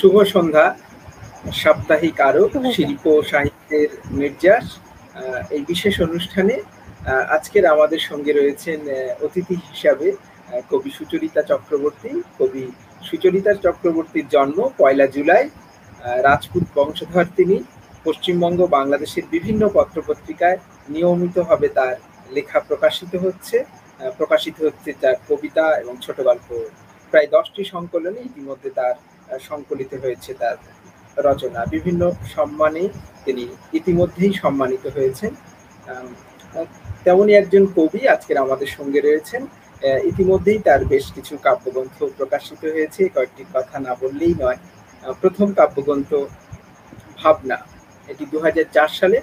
শুভ সন্ধ্যা সাপ্তাহিক আরও শিল্প সাহিত্যের নির্যাস। এই বিশেষ অনুষ্ঠানে আজকের আমাদের সঙ্গে রয়েছেন অতিথি হিসাবে কবি সুচরিতা চক্রবর্তী। কবি সুচরিতা চক্রবর্তীর জন্ম পয়লা জুলাই রাজপুত বংশধর তিনি। পশ্চিমবঙ্গ বাংলাদেশের বিভিন্ন পত্রপত্রিকায় নিয়মিতভাবে তার লেখা প্রকাশিত হচ্ছে। প্রকাশিত হচ্ছে তার কবিতা এবং ছোট গল্প। প্রায় দশটি সংকলনে ইতিমধ্যে তার সংকলিত হয়েছে তার রচনা। বিভিন্ন সম্মানে তিনি ইতিমধ্যেই সম্মানিত হয়েছেন। তেমনই একজন কবি আজকের আমাদের সঙ্গে রয়েছেন। ইতিমধ্যেই তার বেশ কিছু কাব্যগ্রন্থ প্রকাশিত হয়েছে। কয়েকটি কথা না বললেই নয়। প্রথম কাব্যগ্রন্থ ভাবনা। এটি দু হাজার চার সালে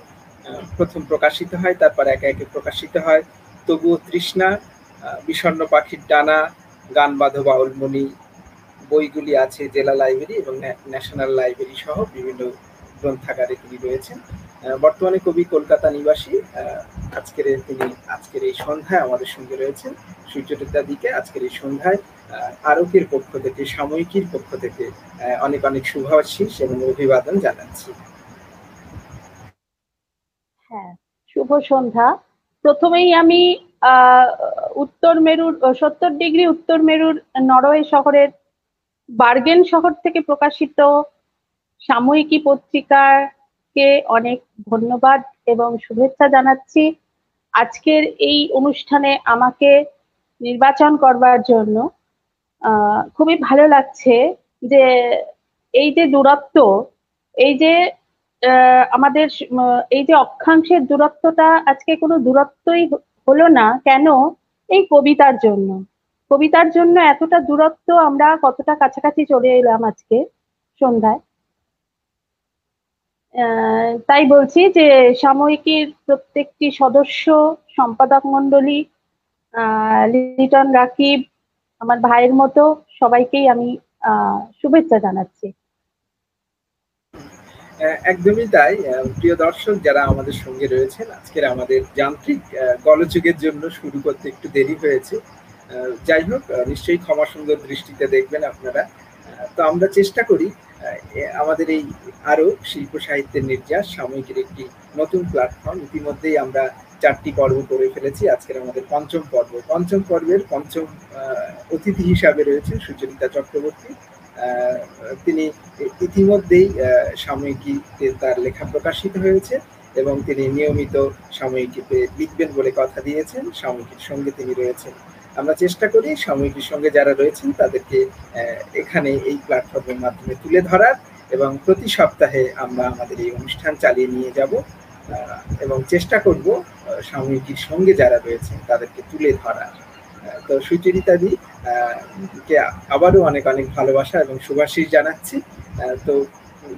প্রথম প্রকাশিত হয়, তারপর একে একে প্রকাশিত হয়। তবুও তৃষ্ণা বিষণ্ন পাখির ডানা, গান বাঁধো বাউলমণি বইগুলি আছে জেলা লাইব্রেরি এবং ন্যাশনাল লাইব্রেরি সহ বিভিন্ন গ্রন্থাগারে তিনি রয়েছেন। বর্তমানে কবি কলকাতা নিবাসী আজকের তিনি, আজকের এই সন্ধ্যায় আমাদের সঙ্গে রয়েছেন সূর্যটিতা দিকে। আজকের এই সন্ধ্যায় আরকের পক্ষ থেকে, সাময়িকীর পক্ষ থেকে অনেক অনেক শুভাশিস এবং অভিবাদন জানাচ্ছি। হ্যাঁ শুভ সন্ধ্যা। প্রথমেই আমি উত্তর মেরুর, সত্তর ডিগ্রি উত্তর মেরুর নরওয়ে শহরের বার্গেন শহর থেকে প্রকাশিত সাময়িকী পত্রিকাকে অনেক ধন্যবাদ এবং শুভেচ্ছা জানাচ্ছি। আজকের এই অনুষ্ঠানে আমাকে নির্বাচন করবার জন্য খুবই ভালো লাগছে যে এই যে দূরত্ব, এই যে আমাদের এই যে অক্ষাংশের দূরত্বটা আজকে কোনো দূরত্বই হলো না, কেন এই কবিতার জন্য? কবিতার জন্য এতটা দূরত্ব আমরা কতটা কাছাকাছি চলে এলাম আজকে সন্ধ্যায়। তাই বলছি যে সাময়িকীর প্রত্যেকটি সদস্য, সম্পাদক মন্ডলী লিটন রাকিব, আমার ভাইয়ের মতো সবাইকেই আমি শুভেচ্ছা জানাচ্ছি। একদমই তাই। প্রিয় দর্শক, যারা আমাদের সঙ্গে রয়েছেন, আজকের আমাদের যান্ত্রিক গলযোগের জন্য শুরু করতে একটু দেরি হয়েছে। যাই হোক নিশ্চয়ই ক্ষমা সুন্দর দৃষ্টিতে দেখবেন আপনারা। তো আমরা চেষ্টা করি আমাদের এই আরও শিল্প সাহিত্যের নির্যাস সাময়িকীর একটি নতুন প্ল্যাটফর্ম ইতিমধ্যেই আমরা চারটি পর্ব করে ফেলেছি। আজকের আমাদের পঞ্চম পর্ব। পঞ্চম পর্বের পঞ্চম অতিথি হিসাবে রয়েছেন সুচরিতা চক্রবর্তী। তিনি ইতিমধ্যেই সাময়িকীতে তার লেখা প্রকাশিত হয়েছে এবং তিনি নিয়মিত সাময়িকীতে লিখবেন বলে কথা দিয়েছেন। সাময়িকীর সঙ্গে তিনি রয়েছেন। আমরা চেষ্টা করি সাময়িকীর সঙ্গে যারা রয়েছেন তাদেরকে এখানে এই প্ল্যাটফর্মের মাধ্যমে তুলে ধরার এবং প্রতি সপ্তাহে আমরা আমাদের এই অনুষ্ঠান চালিয়ে নিয়ে যাব এবং চেষ্টা করব সাময়িকীর সঙ্গে যারা রয়েছেন তাদেরকে তুলে ধরার। তো সুচরিতাদি কে আবারও অনেক অনেক ভালোবাসা এবং শুভাশিস জানাচ্ছি। তো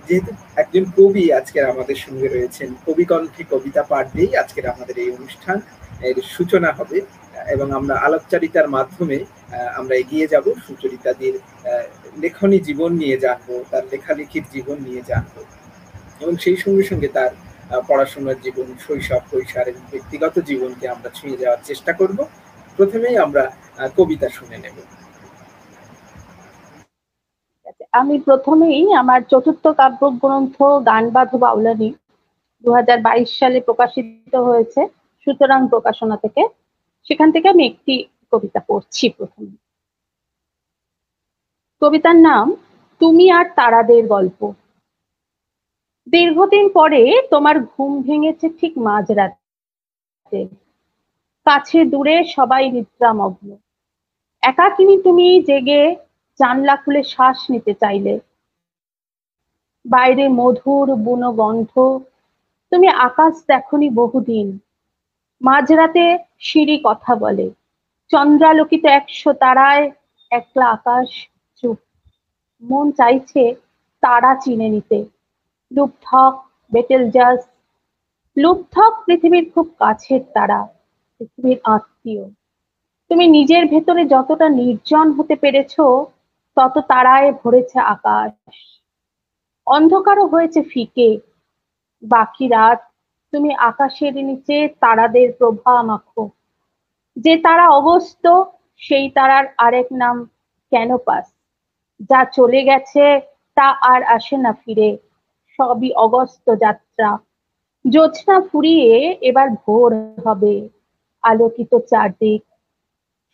যেহেতু একজন কবি আজকের আমাদের সঙ্গে রয়েছেন কবি কণ্ঠে কবিতা পাঠ দিয়েই আজকের আমাদের এই অনুষ্ঠান এর সূচনা হবে, এবং আমরা আলোকচারিতার মাধ্যমে আমরা এগিয়ে যাব, সুচরিতাদির লেখনী জীবন নিয়ে জানব, তার লেখালেখির জীবন নিয়ে জানব। এবং সেই সঙ্গে সঙ্গে তার পড়াশোনার জীবন, শৈশব, কৈশার এবং ব্যক্তিগত জীবনকে আমরা ছুঁয়ে যাওয়ার চেষ্টা করব। প্রথমেই আমরা কবিতা শুনে নেব। আমি প্রথমেই আমার চতুর্থ কাব্যগ্রন্থ গান বাধ বাউলানি দু হাজার বাইশ সালে প্রকাশিত হয়েছে। সুতরাং প্রকাশনা থেকে সেখান থেকে আমি একটি কবিতা পড়ছি প্রথমে। কবিতার নাম, তুমি আর তারাদের গল্প। দীর্ঘদিন পরে তোমার ঘুম ভেঙেছে ঠিক মাঝরাতে। কাছে দূরে সবাই নিদ্রামগ্ন। একাকিনী তুমি জেগে জানলা খুলে শ্বাস নিতে চাইলে। বাইরে মধুর বুনো গন্ধ। তুমি আকাশ দেখনি বহুদিন। মাঝরাতে সিঁড়ি কথা বলে। চন্দ্রালোকিত একশো তারায় একলা আকাশ চুপ। মন চাইছে তারা চিনে নিতে। লুপথক বেটেল জাস লুপথক পৃথিবীর খুব কাছের তারা, পৃথিবীর আত্মীয়। তুমি নিজের ভেতরে যতটা নির্জন হতে পেরেছ, তত তারায় ভরেছে আকাশ। অন্ধকারও হয়েছে ফিকে। বাকি রাত তুমি আকাশের নিচে তারাদের প্রভা মাখো। যে তারা অগস্ত, সেই তারার আরেক নাম ক্যানোপাস। যা চলে গেছে, তা আর আসে না ফিরে। সবই অগস্ত যাত্রা। জ্যোৎস্না ফুরিয়ে এবার ভোর হবে, আলোকিত চারদিক।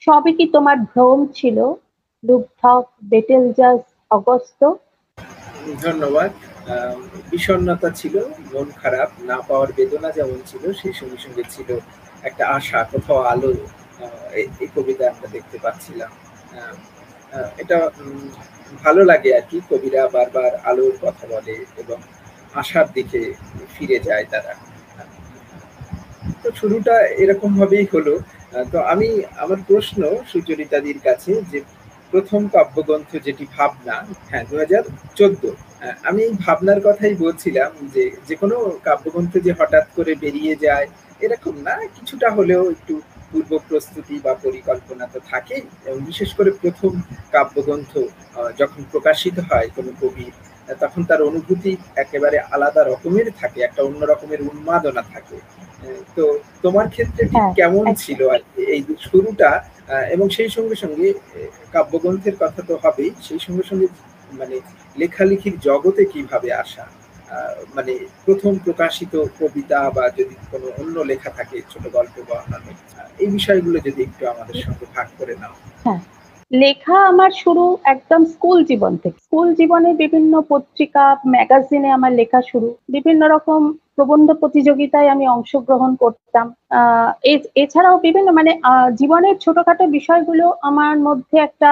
সবই কি তোমার ভ্রম ছিল? বেটেলজাস অগস্ত? ধন্যবাদ। বিষণ্ণতা ছিল, মন খারাপ, না পাওয়ার বেদনা যেমন ছিল, সেই সঙ্গে সঙ্গে ছিল একটা আশা, কোথাও আলো এই- কবিতা আমরা দেখতে পাচ্ছিলাম। এটা ভালো লাগে আর কি, কবিরা বারবার আলোর কথা বলে এবং আশার দিকে ফিরে যায় তারা। তো শুরুটা এরকম ভাবেই হলো। তো আমি, আমার প্রশ্ন সুচরিতাদির কাছে যে প্রথম কাব্যগ্রন্থ যেটি ভাবনা হ্যাঁ দু হাজার চোদ্দ। আমি ভাবনার কথাই বলছিলাম যে যে কোনো কাব্যগ্রন্থ যে হঠাৎ করে বেরিয়ে যায় এরকম না কিছুটা হলেও একটু পূর্ব প্রস্তুতি বা পরিকল্পনা তো থাকেই। এবং বিশেষ করে প্রথম কাব্যগ্রন্থ যখন প্রকাশিত হয় কোনো কবির তখন তার অনুভূতি একেবারে আলাদা রকমের থাকে একটা অন্য রকমের উন্মাদনা থাকে। তো তোমার ক্ষেত্রে ঠিক হ্যাঁ, কেমন ছিল আর এই শুরুটা এবং সেই সঙ্গে সঙ্গে কাব্যগ্রন্থের কথা তো হবেই সেই সঙ্গে সঙ্গে মানে লেখালেখির জগতে কীভাবে আসা? মানে প্রথম প্রকাশিত কবিতা বা যদি কোনো অন্য লেখা থাকে, ছোট গল্প বা অন্যান্য এই বিষয়গুলো যদি একটু আমাদের সঙ্গে ভাগ করে নাও। লেখা আমার শুরু একদম স্কুল জীবন থেকে। স্কুল জীবনে বিভিন্ন পত্রিকা, ম্যাগাজিনে আমার লেখা শুরু। বিভিন্ন রকম প্রবন্ধ প্রতিযোগিতায় আমি অংশগ্রহণ করতাম। এছাড়াও বিভিন্ন মানে জীবনের ছোটখাটো বিষয়গুলো আমার মধ্যে একটা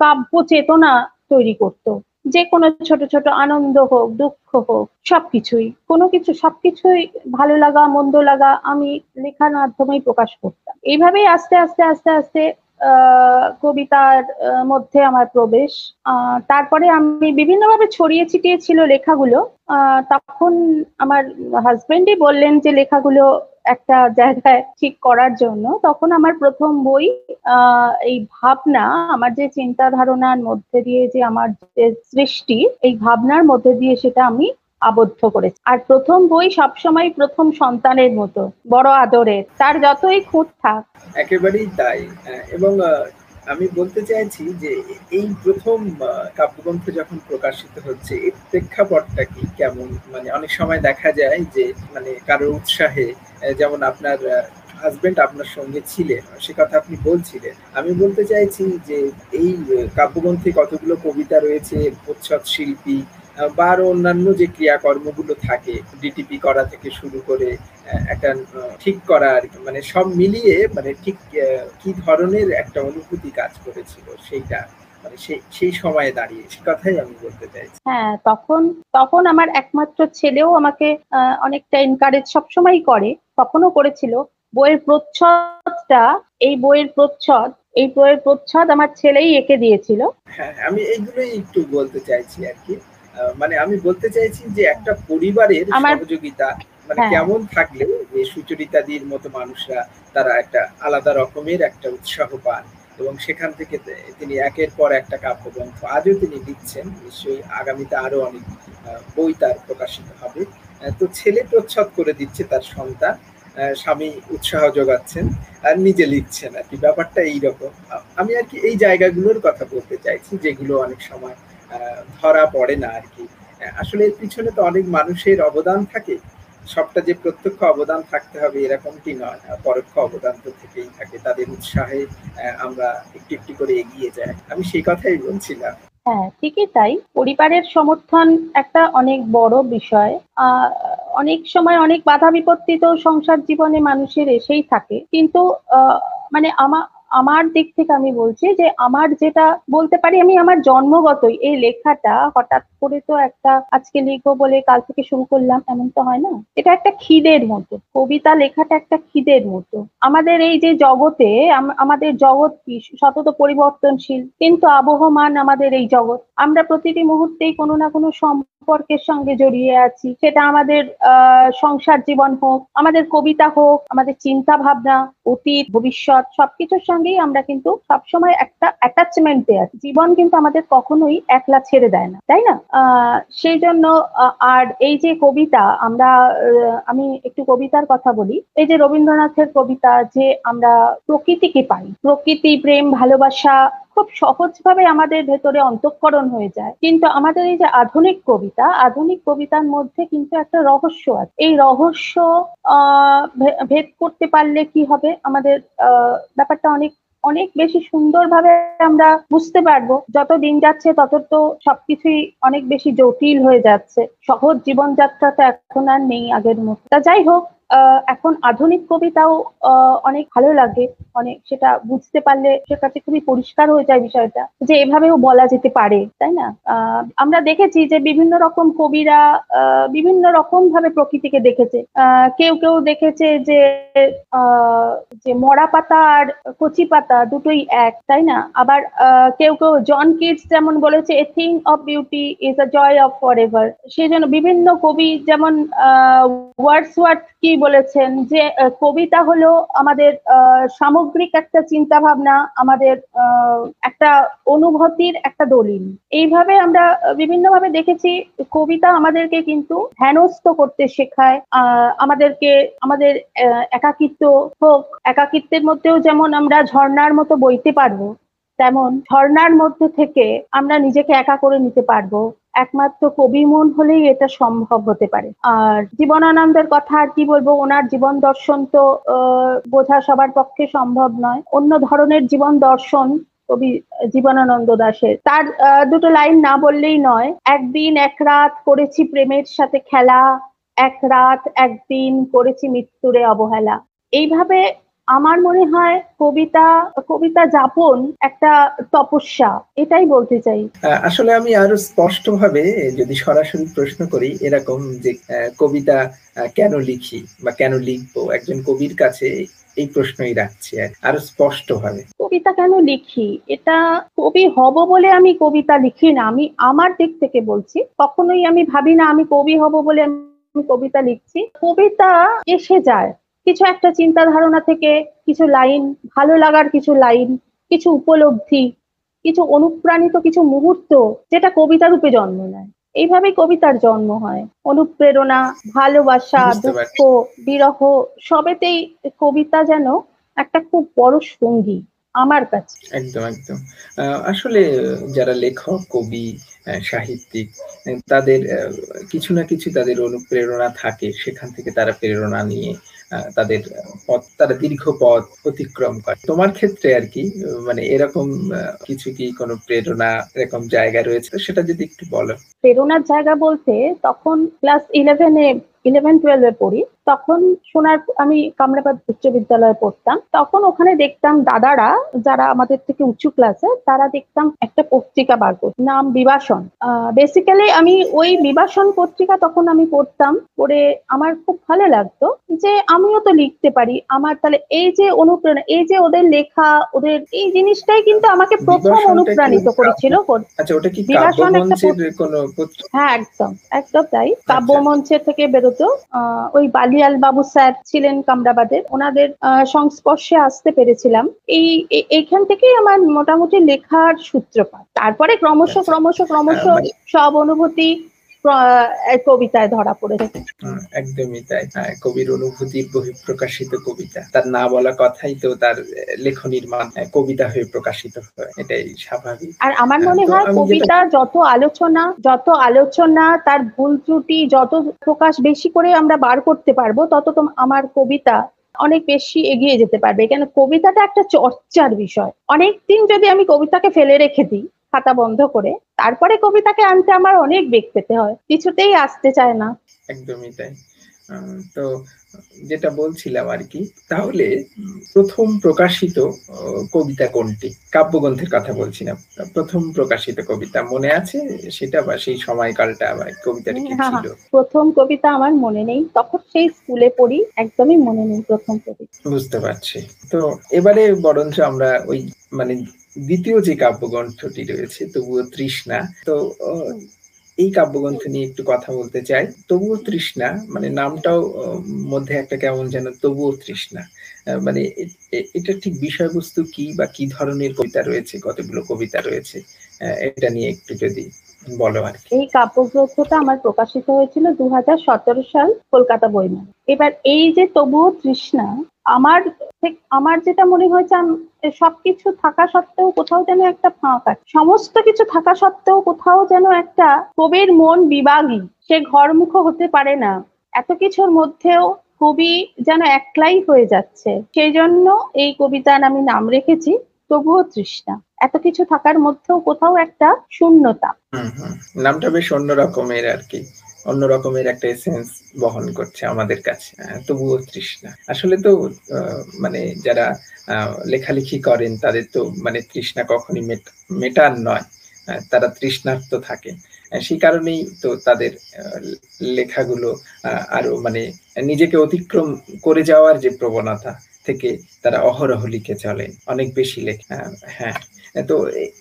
কাব্য চেতনা তৈরি করতো। যে কোনো ছোট ছোট আনন্দ হোক, দুঃখ হোক, সবকিছুই। কোনো কিছু, সবকিছুই ভালো লাগা, মন্দ লাগা আমি লেখার মাধ্যমেই প্রকাশ করতাম। এইভাবেই আস্তে আস্তে আস্তে আস্তে কবিতার মধ্যে আমার প্রবেশ। তারপরে আমি বিভিন্নভাবে ছড়িয়ে ছিটিয়ে ছিল লেখাগুলো। তখন আমার হাজবেন্ডই বললেন যে লেখাগুলো একটা জায়গায় ঠিক করার জন্য তখন আমার প্রথম বই এই ভাবনা আমার যে চিন্তা ধারণার মধ্যে দিয়ে যে আমার যে সৃষ্টি এই ভাবনার মধ্যে দিয়ে সেটা আমি আবদ্ধ করেছি। আর প্রথম বই সবসময় প্রথম সন্তানের মতো বড় আদরের তার যতই খুঁত থাক। একেবারেই তাই এবং আহ, আমি বলতে চাইছি যে এই প্রথম কাব্যগ্রন্থ যখন প্রকাশিত হচ্ছে, এর প্রেক্ষাপটটা কি? কেমন? মানে অনেক সময় দেখা যায় যে মানে কারোর উৎসাহে যেমন আপনার হাজবেন্ড আপনার সঙ্গে ছিলেন, সে কথা আপনি বলছিলেন। আমি বলতে চাইছি যে এই কাব্যগ্রন্থে কতগুলো কবিতা রয়েছে প্রচ্ছদ শিল্পী বা আরও অন্যান্য যে ক্রিয়াকর্মগুলো থাকে ডিটিপি করা থেকে শুরু করে একটা ঠিক করা আর কি। মানে সব মিলিয়ে মানে ঠিক কি ধরনের একটা অনুভূতি কাজ করেছিল সেইটা মানে সেই সেই সময়ে দাঁড়িয়ে সে কথাই আমি বলতে চাইছি। হ্যাঁ তখন তখন আমার একমাত্র ছেলেও আমাকে অনেকটা এনকারেজ সবসময়ই করে তখনও করেছিল। বইয়ের প্রচ্ছদটা এই বইয়ের প্রচ্ছদ এই বইয়ের প্রচ্ছদ আমার ছেলেই এঁকে দিয়েছিল। হ্যাঁ আমি এইগুলোই একটু বলতে চাইছি আর কি। মানে আমি বলতে চাইছি যে একটা পরিবারের সহযোগিতা মানে হ্যাঁ। কেমন থাকলে যে সুচরিতাদির মতো মানুষরা তারা একটা আলাদা রকমের একটা উৎসাহ পান এবং সেখান থেকে তিনি একের পর একটা কাব্যগ্রন্থ আজও তিনি লিখছেন। নিশ্চয়ই আগামীতে আরও অনেক বই তার প্রকাশিত হবে। তো ছেলে প্রচ্ছদ করে দিচ্ছে তার সন্তান স্বামী উৎসাহ যোগাচ্ছেন আর নিজে লিখছেন আর কি। ব্যাপারটা এইরকম। আমি আর কি এই জায়গাগুলোর কথা বলতে চাইছি যেগুলো অনেক সময় ধরা পড়ে না আর কি। আসলে এর পিছনে তো অনেক মানুষের অবদান থাকে। সবটা যে প্রত্যক্ষ অবদান থাকতে হবে এরকমটি নয়। পরোক্ষ অবদান তো থেকেই থাকে। তাদের উৎসাহে আমরা একটু একটু করে এগিয়ে যাই। আমি সেই কথাই বলছিলাম। হ্যাঁ ঠিকই তাই। পরিবারের সমর্থন একটা অনেক বড় বিষয়। অনেক সময় অনেক বাধা বিপত্তি তো সংসার জীবনে মানুষের এসেই থাকে। কিন্তু মানে আমার আমার দিক থেকে আমি বলছি যে আমার যেটা বলতে পারি, আমি আমার জন্মগতই এই লেখাটা হঠাৎ করে তো একটা আজকে লিখব বলে কাল থেকে শুরু করলাম, এমন তো হয় না। এটা একটা খিদের মতো। কবিতা লেখাটা একটা খিদের মতো। আমাদের এই যে জগতে, আম- আমাদের জগৎ কি? সতত পরিবর্তনশীল। কিন্তু আবহমান আমাদের এই জগৎ। আমরা প্রতিটি মুহূর্তেই কোনো না কোনো সম্পর্কের সঙ্গে জড়িয়ে আছি। সেটা আমাদের সংসার জীবন হোক, আমাদের কবিতা হোক, আমাদের চিন্তা ভাবনা অতীত, ভবিষ্যৎ, সবকিছুর সঙ্গেই আমরা কিন্তু সবসময় একটা অ্যাটাচমেন্টে আছি। জীবন কিন্তু আমাদের কখনোই একলা ছেড়ে দেয় না, তাই না? সেই জন্য আর এই যে কবিতা, আমরা আমি একটু কবিতার কথা বলি। এই যে রবীন্দ্রনাথের কবিতা, যে আমরা প্রকৃতিকে পাই, প্রকৃতি, প্রেম, ভালোবাসা খুব সহজভাবে আমাদের ভেতরে অন্তঃকরণ হয়ে যায়। কিন্তু আমাদের এই যে আধুনিক কবিতা, আধুনিক কবিতার মধ্যে কিন্তু একটা রহস্য আছে। এই রহস্য ভেদ করতে পারলে কি হবে? আমাদের ব্যাপারটা অনেক অনেক বেশি সুন্দরভাবে আমরা বুঝতে পারব। যত দিন যাচ্ছে, তত তো সবকিছুই অনেক বেশি জটিল হয়ে যাচ্ছে। সহজ জীবনযাত্রা তো এখন আর নেই আগের মতো। তা যাই হোক এখন আধুনিক কবিতাও অনেক ভালো লাগে। অনেক সেটা বুঝতে পারলে সে কাছে খুবই পরিষ্কার হয়ে যায় বিষয়টা, যে এভাবেও বলা যেতে পারে, তাই না? আমরা দেখেছি যে বিভিন্ন রকম কবিরা বিভিন্ন রকম ভাবে প্রকৃতিকে দেখেছে। কেউ কেউ দেখেছে যে যে মরা পাতা আর কচি পাতা দুটোই এক, তাই না? আবার কেউ কেউ জন কিডস যেমন বলেছে a thing of beauty is a joy of for ever সেই জন্য বিভিন্ন কবি যেমন ওয়ার্ডস ওয়ার্ড কি বলেছেন যে কবিতা হলো আমাদের সামগ্রিক একটা চিন্তা ভাবনা আমাদের একটা অনুভূতির একটা দলিল। এইভাবে আমরা বিভিন্নভাবে দেখেছি, কবিতা আমাদেরকে কিন্তু ধ্যানস্থ করতে শেখায়। আমাদেরকে, আমাদের একাকিত্ব হোক, একাকিত্বের মধ্যেও যেমন আমরা ঝর্ণার মতো বইতে পারব, তেমন ঝর্ণার মধ্যে থেকে আমরা নিজেকে একা করে নিতে পারব। একমাত্র কবি মন হলেই এটা সম্ভব হতে পারে। আর জীবনানন্দের কথা আর কি বলব, ওনার জীবন দর্শন তো বোঝা সবার পক্ষে সম্ভব নয়। অন্য ধরনের জীবন দর্শন কবি জীবনানন্দ দাসের। তার দুটো লাইন না বললেই নয়, একদিন এক রাত করেছি প্রেমের সাথে খেলা, এক রাত একদিন করেছি মৃত্যুরে অবহেলা। এইভাবে আমার মনে হয় কবিতা কবিতা যাপন একটা তপস্যা এটাই বলতে চাই। আসলে আমি আরও স্পষ্ট ভাবে যদি সরাসরি প্রশ্ন করি এরকম যে কবিতা কেন লিখি বা কেন লিখব একজন কবির কাছে এই প্রশ্নই রাখছি আরও স্পষ্ট ভাবে কবিতা কেন লিখি? এটা কবি হব বলে আমি কবিতা লিখি না আমি আমার দিক থেকে বলছি। কখনোই আমি ভাবি না আমি কবি হব বলে আমি কবিতা লিখছি। কবিতা এসে যায় কিছু একটা চিন্তা ধারণা থেকে কিছু লাইন ভালো লাগার কিছু লাইন কিছু উপলব্ধি কিছু অনুপ্রাণিত কিছু মুহূর্ত যেটা কবিতা রূপে জন্ম নেয়। এইভাবেই কবিতার জন্ম হয়। অনুপ্রেরণা ভালোবাসা দুঃখ বিরহ সবেতেই কবিতা যেন একটা খুব বড় সঙ্গী আমার কাছে। একদম একদম। আসলে যারা লেখক কবি সাহিত্যিক তাদের কিছু না কিছু তাদের অনুপ্রেরণা থাকে। সেখান থেকে তারা প্রেরণা নিয়ে তাদের পথ, তারা দীর্ঘ পথ অতিক্রম করে। তোমার ক্ষেত্রে আর কি মানে এরকম কিছু কি কোনো প্রেরণা এরকম জায়গা রয়েছে? সেটা যদি একটু বলো। প্রেরণার জায়গা বলতে, তখন ক্লাস ইলেভেনে ইলেভেন টুয়েলভে পড়ি। তখন সোনার আমি কামরাবাদ উচ্চ বিদ্যালয়ে পড়তাম। তখন ওখানে দেখতাম দাদারা যারা আমাদের থেকে উঁচু ক্লাসে তারা দেখতাম একটা পত্রিকা বার করত নাম বিবাসন বেসিক্যালি আমি ওই বিবাসন পত্রিকা তখন আমি পড়তাম পড়ে আমার খুব ভালো লাগতো যে আমিও তো লিখতে পারি। আমার তাহলে এই যে অনুপ্রেরণা এই যে ওদের লেখা ওদের এই জিনিসটাই কিন্তু আমাকে প্রথম অনুপ্রাণিত করেছিল। আচ্ছা বিবাসন একটা হ্যাঁ একদম একদম তাই। আচ্ছা। কাব্য মঞ্চের থেকে বেরোতো ওই বালি বালিয়াল বাবু স্যার ছিলেন কামরাবাদের। ওনাদের সংস্পর্শে আসতে পেরেছিলাম। এই এইখান থেকেই আমার মোটামুটি লেখার সূত্রপাত। তারপরে ক্রমশ ক্রমশ ক্রমশ হ্যাঁ, মানে সব অনুভূতি কবিতায় ধরা পড়েছে। একদমই তাই হ্যাঁ, কবির অনুভূতির বহিঃপ্রকাশিত কবিতা। তার না বলা কথাই তো তার লেখনির মান হ্যাঁ, কবিতা হয়ে প্রকাশিত হয় এটাই স্বাভাবিক। আর আমার মনে হয় কবিতা যত আলোচনা যত আলোচনা তার ভুল ত্রুটি যত প্রকাশ বেশি করে আমরা বার করতে পারব তত তো আমার কবিতা অনেক বেশি এগিয়ে যেতে পারবে। কেন কবিতাটা একটা চর্চার বিষয়। অনেক দিন যদি আমি কবিতাকে ফেলে রেখে দিই খাতা বন্ধ করে তারপরে কবিতাকে আনতে আমার অনেক বেগ পেতে হয়। কিছুতেই আসতে চায় না। একদমই তাই। তো যেটা বলছিলাম আর কি তাহলে প্রথম প্রকাশিত কবিতা কোনটি? কাব্যগ্রন্থের কথা বলছিলাম। প্রথম প্রকাশিত কবিতা মনে আছে সেটা বা সেই সময়কালটা বা কবিতাটা কি হ্যাঁ, হ্যাঁ। ছিল প্রথম কবিতা আমার মনে নেই। তখন সেই স্কুলে পড়ি একদমই মনে নেই প্রথম কবিতা। বুঝতে পারছি। তো এবারে বরঞ্চ আমরা ওই মানে দ্বিতীয় যে কাব্যগ্রন্থটি রয়েছে, তবুও তৃষ্ণা, তো এই কাব্যগ্রন্থ নিয়ে একটু কথা বলতে চাই। তবুও তৃষ্ণা মানে নামটাও মধ্যে একটা কেমন যেন তবুও তৃষ্ণা। মানে এটা ঠিক বিষয়বস্তু কি বা কি ধরনের কবিতা রয়েছে, কতগুলো কবিতা রয়েছে এটা নিয়ে একটু যদি বলো আর এই কাব্যগ্রন্থটা আমার প্রকাশিত হয়েছিল দু হাজার সতেরো সাল কলকাতা বইমেলা এবার এই যে তবুও তৃষ্ণা আমার আমার যেটা মনে হয়েছে সবকিছু থাকা সত্ত্বেও কোথাও যেন একটা ফাঁক আছে। সমস্ত কিছু থাকা সত্ত্বেও কোথাও যেন একটা কবির মন বিভাগী। সে ঘরমুখ হতে পারে না। এত কিছুর মধ্যেও কবি যেন একলাই হয়ে যাচ্ছে। সেই জন্য এই কবিতার আমি নাম রেখেছি, তবুও তৃষ্ণা। এত কিছু থাকার মধ্যেও কোথাও একটা শূন্যতা। নামটা বেশ অন্য রকমের আর কি। অন্য রকমের একটা এসেন্স বহন করছে আমাদের কাছে। তবুও তৃষ্ণা। আসলে তো মানে যারা লেখালেখি করেন তাদের তো মানে তৃষ্ণা কখনই মেটার নয়। তারা তৃষ্ণার্ত থাকে। সেই কারণেই তো তাদের লেখাগুলো আরও মানে নিজেকে অতিক্রম করে যাওয়ার যে প্রবণতা থেকে তারা অহরহ লিখে চলেন। অনেক বেশি লেখা। হ্যাঁ তো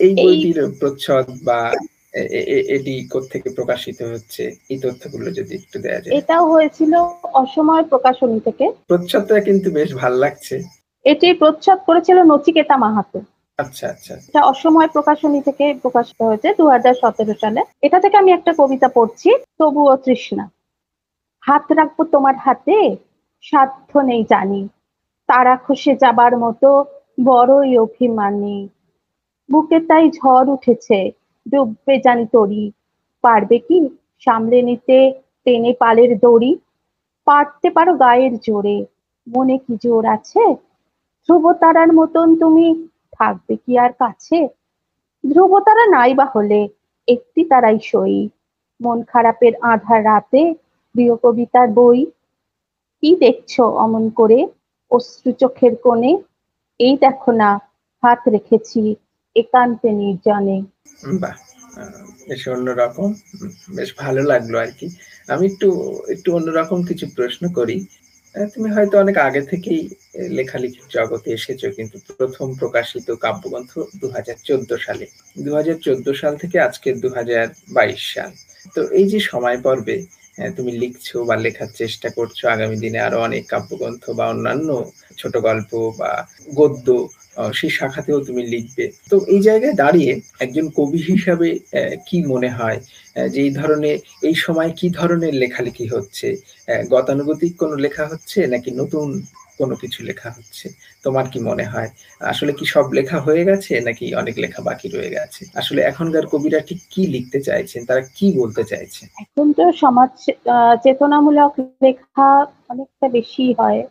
এই বইটির প্রচ্ছদ বা এটি থেকে প্রকাশিত হচ্ছে? এই তথ্যগুলো যদি একটু দেওয়া যায়। এটাও হয়েছিল অসময় প্রকাশনী থেকে। প্রচ্ছদটা কিন্তু বেশ ভালো লাগছে। এটি প্রচ্ছদ করেছিল নচিকেতা মাহাতো। আচ্ছা আচ্ছা। এটা অসময় প্রকাশনী থেকে প্রকাশিত হয়েছে দু সালে। এটা থেকে আমি একটা কবিতা পড়ছি তবুও তৃষ্ণা। হাত রাখব তোমার হাতে সাধ্য নেই জানি। তারা খসে যাবার মতো বড়ই অভিমানী। বুকে তাই ঝড় উঠেছে ডুববে জানি তরি, পারবে কি? সামলে নিতে টেনে পালের দড়ি, পারতে পারো গায়ের জোরে। মনে কি জোর আছে? ধ্রুবতারার মতন তুমি থাকবে কি আর কাছে? ধ্রুবতারা নাই বা হলে একটি তারাই সই। মন খারাপের আধার রাতে প্রিয় কবিতার বই। কি দেখছ অমন করে অশ্রু চোখের কোণে? এই দেখো না, হাত রেখেছি একান্তে নির্জনে। বাহ বেশ অন্যরকম, বেশ ভালো লাগল আর কি। আমি একটু একটু অন্যরকম কিছু প্রশ্ন করি। তুমি হয়তো অনেক আগে থেকেই লেখালেখির জগতে এসেছ, কিন্তু প্রথম প্রকাশিত কাব্যগ্রন্থ দু হাজার চোদ্দ সালে। দু হাজার চোদ্দ সাল থেকে আজকে দু হাজার বাইশ সাল। তো এই যে সময় পর্বে তুমি লিখছো বা লেখার চেষ্টা করছ। আগামী দিনে আরও অনেক কাব্যগ্রন্থ বা অন্যান্য ছোট গল্প বা গদ্য সেই শাখাতেও তুমি লিখবে। তো এই জায়গায় দাঁড়িয়ে একজন কবি হিসাবে কি মনে হয়? যে এই ধরনের, এই সময় কি ধরনের লেখালেখি হচ্ছে? গতানুগতিক কোনো লেখা হচ্ছে নাকি নতুন কোনো কিছু লেখা হচ্ছে। তোমার কি মনে হয়, আসলে কি সব লেখা হয়ে গেছে নাকি অনেক লেখা বাকি রয়ে গেছে? আসলে এখনকার কবিরা ঠিক কি লিখতে চাইছেন, তারা কি বলতে চাইছেন এখন তো সমাজ চেতনামূলক লেখা অনেকটা বেশি হয়।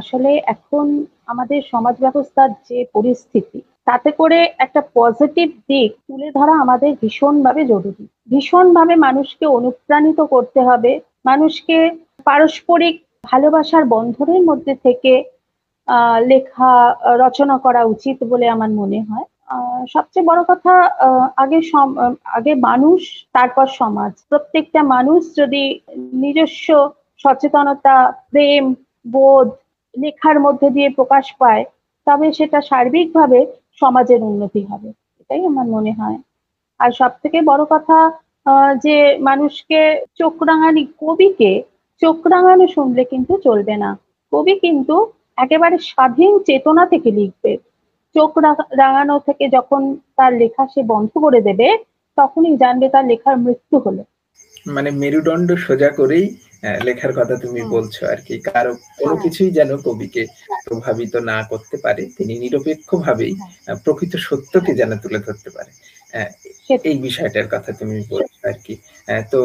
আসলে এখন আমাদের সমাজ ব্যবস্থার যে পরিস্থিতি, তাতে করে একটা পজিটিভ দিক তুলে ধরা আমাদের ভীষণভাবে জরুরি। ভীষণভাবে মানুষকে অনুপ্রাণিত করতে হবে। মানুষকে পারস্পরিক ভালোবাসার বন্ধনের মধ্যে থেকে লেখা, রচনা করা উচিত বলে আমার মনে হয়। সবচেয়ে বড় কথা আগে আগে মানুষ, তারপর সমাজ। প্রত্যেকটা মানুষ যদি নিজস্ব সচেতনতা, প্রেম, বোধ, লেখার মধ্যে দিয়ে প্রকাশ পায়, তবে সেটা সার্বিকভাবে সমাজের উন্নতি হবে। এটাই আমার মনে হয়। আর সব থেকে বড় কথা যে মানুষকে চোখ রাঙানি কবিকে চোখ রাঙানো শুনলে কিন্তু চলবে না। কবি কিন্তু একেবারে স্বাধীন চেতনা থেকে লিখবে। চোখ রাঙানো থেকে যখন তার লেখা সে বন্ধ করে দেবে তখনই জানবে তার লেখার মৃত্যু হলো। মানে মেরুদণ্ড সোজা করেই লেখার কথা তুমি বলছো আর কি। কারও কোনো হ্যাঁ। কিছুই যেন কবিকে প্রভাবিত না করতে পারে তিনি নিরপেক্ষ ভাবেই হ্যাঁ। প্রকৃত সত্যকে যেন তুলে ধরতে পারে। এই বিষয়টার কথা তুমি বলছো আর কি। তো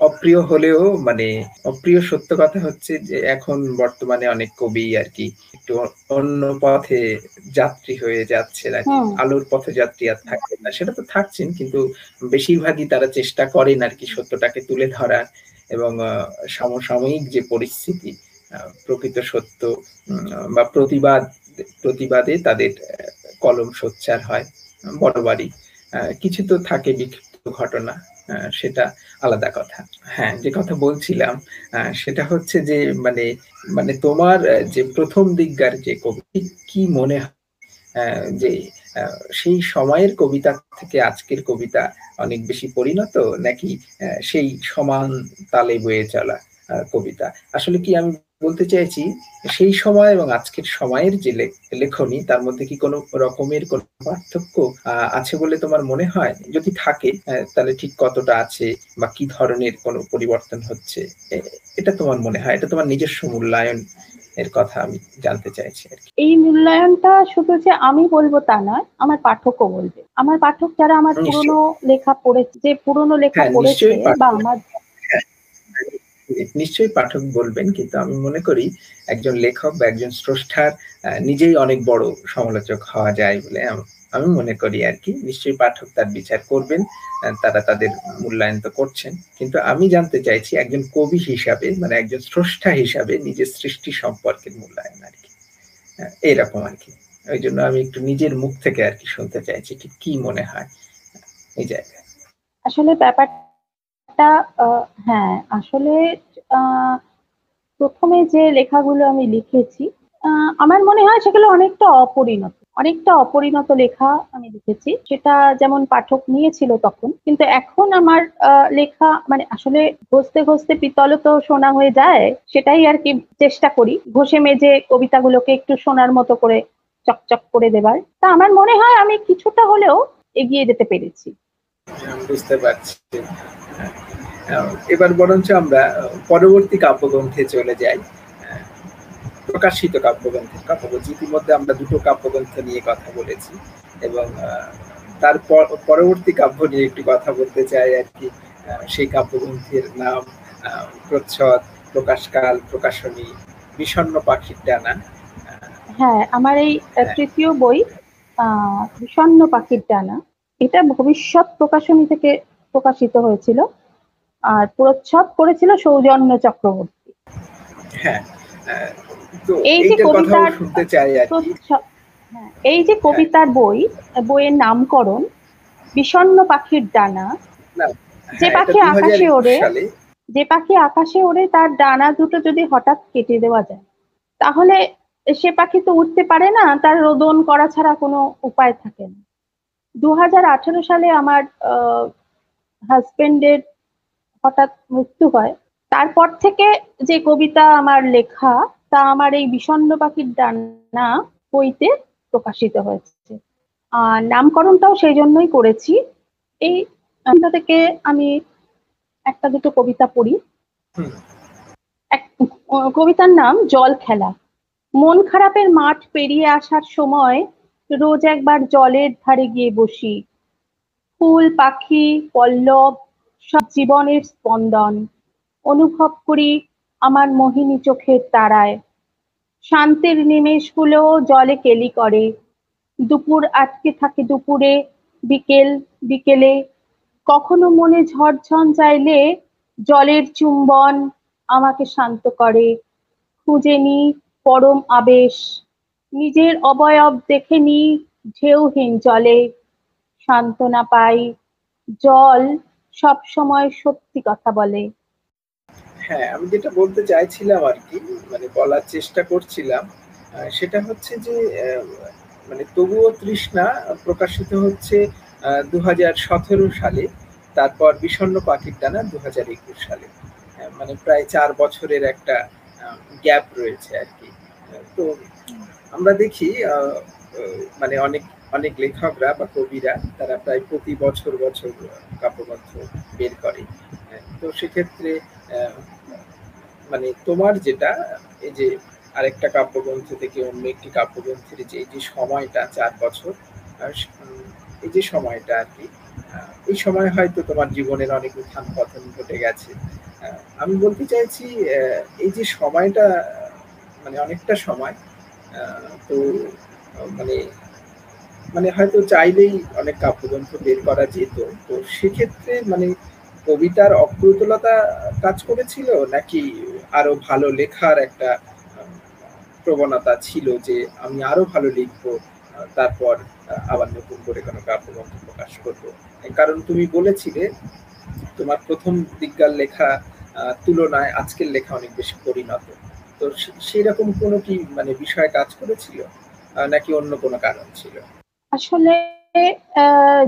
অপ্রিয় হলেও মানে অপ্রিয় সত্য কথা হচ্ছে যে এখন বর্তমানে অনেক কবি আর কি একটু অন্য পথে যাত্রী হয়ে যাচ্ছে আলোর পথে যাত্রী আর থাকছেন না। সেটা তো থাকছেন কিন্তু বেশিরভাগই তারা চেষ্টা করেন আর কি সত্যটাকে তুলে ধরার এবং সমসাময়িক যে পরিস্থিতি প্রকৃত সত্য বা প্রতিবাদ প্রতিবাদে তাদের কলম সোচ্চার হয়। বড় বাড়ি কিছু তো থাকে বিক্ষিপ্ত ঘটনা। সেটা আলাদা কথা। হ্যাঁ যে কথা বলছিলাম সেটা হচ্ছে যে মানে মানে তোমার যে প্রথম দিককার যে কবি, কি মনে হয় যে সেই সময়ের কবিতা থেকে আজকের কবিতা অনেক বেশি পরিণত, নাকি সেই সমান তালে বয়ে চলা কবিতা? আসলে কি আমি বলতে চাইছি সেই সময় এবং আজকের সময়ের যে লেখনী তার মধ্যে কি কোনো রকমের কোন পার্থক্য আছে বলে তোমার মনে হয়? যদি থাকে তাহলে ঠিক কতটা আছে বা কি ধরনের কোনো পরিবর্তন হচ্ছে? এটা তোমার মনে হয়? এটা তোমার নিজস্ব মূল্যায়ন এর কথা আমি জানতে চাইছি এই মূল্যায়নটা শুধু যে আমি বলব তা নয় আমার পাঠকও বলবে। আমার পাঠক যারা আমার। পুরনো লেখা পড়েছে যে পুরনো লেখা হ্যাঁ, পড়েছে বা আমার নিশ্চয়ই পাঠক বলবেন, কিন্তু আমি মনে করি একজন লেখক বা একজন স্রষ্টার নিজেই অনেক বড় সমালোচক হওয়া যায় বলে আমি মনে করি আর কি। নিশ্চয়ই পাঠক তার বিচার করবেন তারা তাদের মূল্যায়ন তো করছেন। কিন্তু আমি জানতে চাইছি একজন কবি হিসাবে মানে একজন স্রষ্টা হিসাবে নিজের সৃষ্টি সম্পর্কের মূল্যায়ন আর কি। এইরকম আর কি। ওই জন্য আমি একটু নিজের মুখ থেকে আর কি শুনতে চাইছি, ঠিক কি মনে হয় এই জায়গায়? আসলে ব্যাপারটা আহ, হ্যাঁ আসলে প্রথমে যে লেখাগুলো আমি লিখেছি আমার মনে হয় সেগুলো অনেকটা অপরিণত অনেকটা অপরিণত লেখা আমি লিখেছি। সেটা যেমন পাঠক নিয়েছিল তখন কিন্তু এখন আমার লেখা মানে আসলে ঘষতে ঘষতে পিতল তো সোনা হয়ে যায় সেটাই আর কি চেষ্টা করি। ঘষে মেজে কবিতাগুলোকে একটু সোনার মতো করে চকচক করে দেবার। তা আমার মনে হয় আমি কিছুটা হলেও এগিয়ে যেতে পেরেছি। বুঝতে পারছি। আহ, এবার বরঞ্চ আমরা পরবর্তী কাব্যগ্রন্থে চলে যাই। আহ, প্রকাশিত কাব্যগ্রন্থের কথা বলছি ইতিমধ্যে আমরা দুটো কাব্যগ্রন্থ নিয়ে কথা বলেছি এবং তার পরবর্তী কাব্য নিয়ে একটু কথা বলতে চাই আর কি। সেই কাব্যগ্রন্থের নাম প্রচ্ছদ প্রকাশকাল প্রকাশনী বিষণ্ণ পাখির ডানা। হ্যাঁ আমার এই তৃতীয় বই আহ বিষণ্ণ পাখির ডানা। এটা ভবিষ্যৎ প্রকাশনী থেকে প্রকাশিত হয়েছিল। আর প্রচ্ছদ করেছিল সৌজন্য চক্রবর্তী। হ্যাঁ এই যে কবিতার- হ্যাঁ, এই যে কবিতার বই বইয়ের নামকরণ বিষণ্ণ পাখির ডানা যে হ্যাঁ, পাখি আকাশে 2021 ওড়ে, যে পাখি আকাশে ওড়ে তার ডানা দুটো যদি হঠাৎ কেটে দেওয়া যায় তাহলে সে পাখি তো উঠতে পারে না তার রোদন করা ছাড়া কোনো উপায় থাকে না। দু হাজার আঠেরো সালে আমার হাজবেন্ডের হঠাৎ মৃত্যু হয়। তারপর থেকে যে কবিতা আমার লেখা তা আমার এই বিষণ্ণ পাখির ডানা বইতে প্রকাশিত হয়েছে। আর নামকরণটাও সেই জন্যই করেছি। এই কবিতা থেকে আমি একটা দুটো কবিতা পড়ি। এক কবিতার নাম জল খেলা। মন খারাপের মাঠ পেরিয়ে আসার সময় রোজ একবার জলের ধারে গিয়ে বসি। ফুল, পাখি, পল্লব, সব জীবনের স্পন্দন। অনুভব করি আমার মোহিনী চোখের তারায়। শান্তির নিমেষগুলো জলে কেলি করে। দুপুর আটকে থাকে দুপুরে, বিকেল বিকেলে। কখনো মনে ঝড়ঝন চাইলে জলের চুম্বন আমাকে শান্ত করে। খুঁজে নি পরম আবেশ। নিজের অবয়ব দেখে নি ঢেউহীন জলে, সান্ত্বনা পাই, জল সব সময় সত্যি কথা বলে। হ্যাঁ আমি যেটা বলতে চাইছিলাম আর কি মানে বলার চেষ্টা করছিলাম সেটা হচ্ছে যে মানে তবুও তৃষ্ণা প্রকাশিত হচ্ছে দু হাজার সতেরো সালে, তারপর বিষণ্ণ পাখির ডানা দু হাজার একুশ সালে। মানে প্রায় চার বছরের একটা গ্যাপ রয়েছে আর কি। তো আমরা দেখি মানে অনেক অনেক লেখকরা বা কবিরা তারা প্রায় প্রতি বছর বছর কাব্যগ্রন্থ বের করে। আহ, তো সেক্ষেত্রে মানে তোমার যেটা এই যে আরেকটা কাব্যগ্রন্থ থেকে অন্য একটি কাব্যগ্রন্থের যে এই যে সময়টা চার বছর এই যে সময়টা আর কি এই সময় হয়তো তোমার জীবনের অনেক উত্থান পতন ঘটে গেছে। আমি বলতে চাইছি এই যে সময়টা মানে অনেকটা সময় তো মানে মানে হয়তো চাইলেই অনেক কাব্যগ্রন্থ বের করা যেত। তো সেক্ষেত্রে মানে কবিতার অপ্রতুলতা কাজ করেছিল নাকি আরও ভালো লেখার একটা প্রবণতা ছিল যে আমি আরও ভালো লিখব তারপর আবার নতুন করে কোনো কাব্যগ্রন্থ প্রকাশ করব? কারণ তুমি বলেছিলে, তোমার প্রথম দিককার লেখা তুলনায় আজকের লেখা অনেক বেশি পরিণত। তো সেই রকম কোনো কি মানে বিষয় কাজ করেছিল? নাকি অন্য কোনো কারণ ছিল? আসলে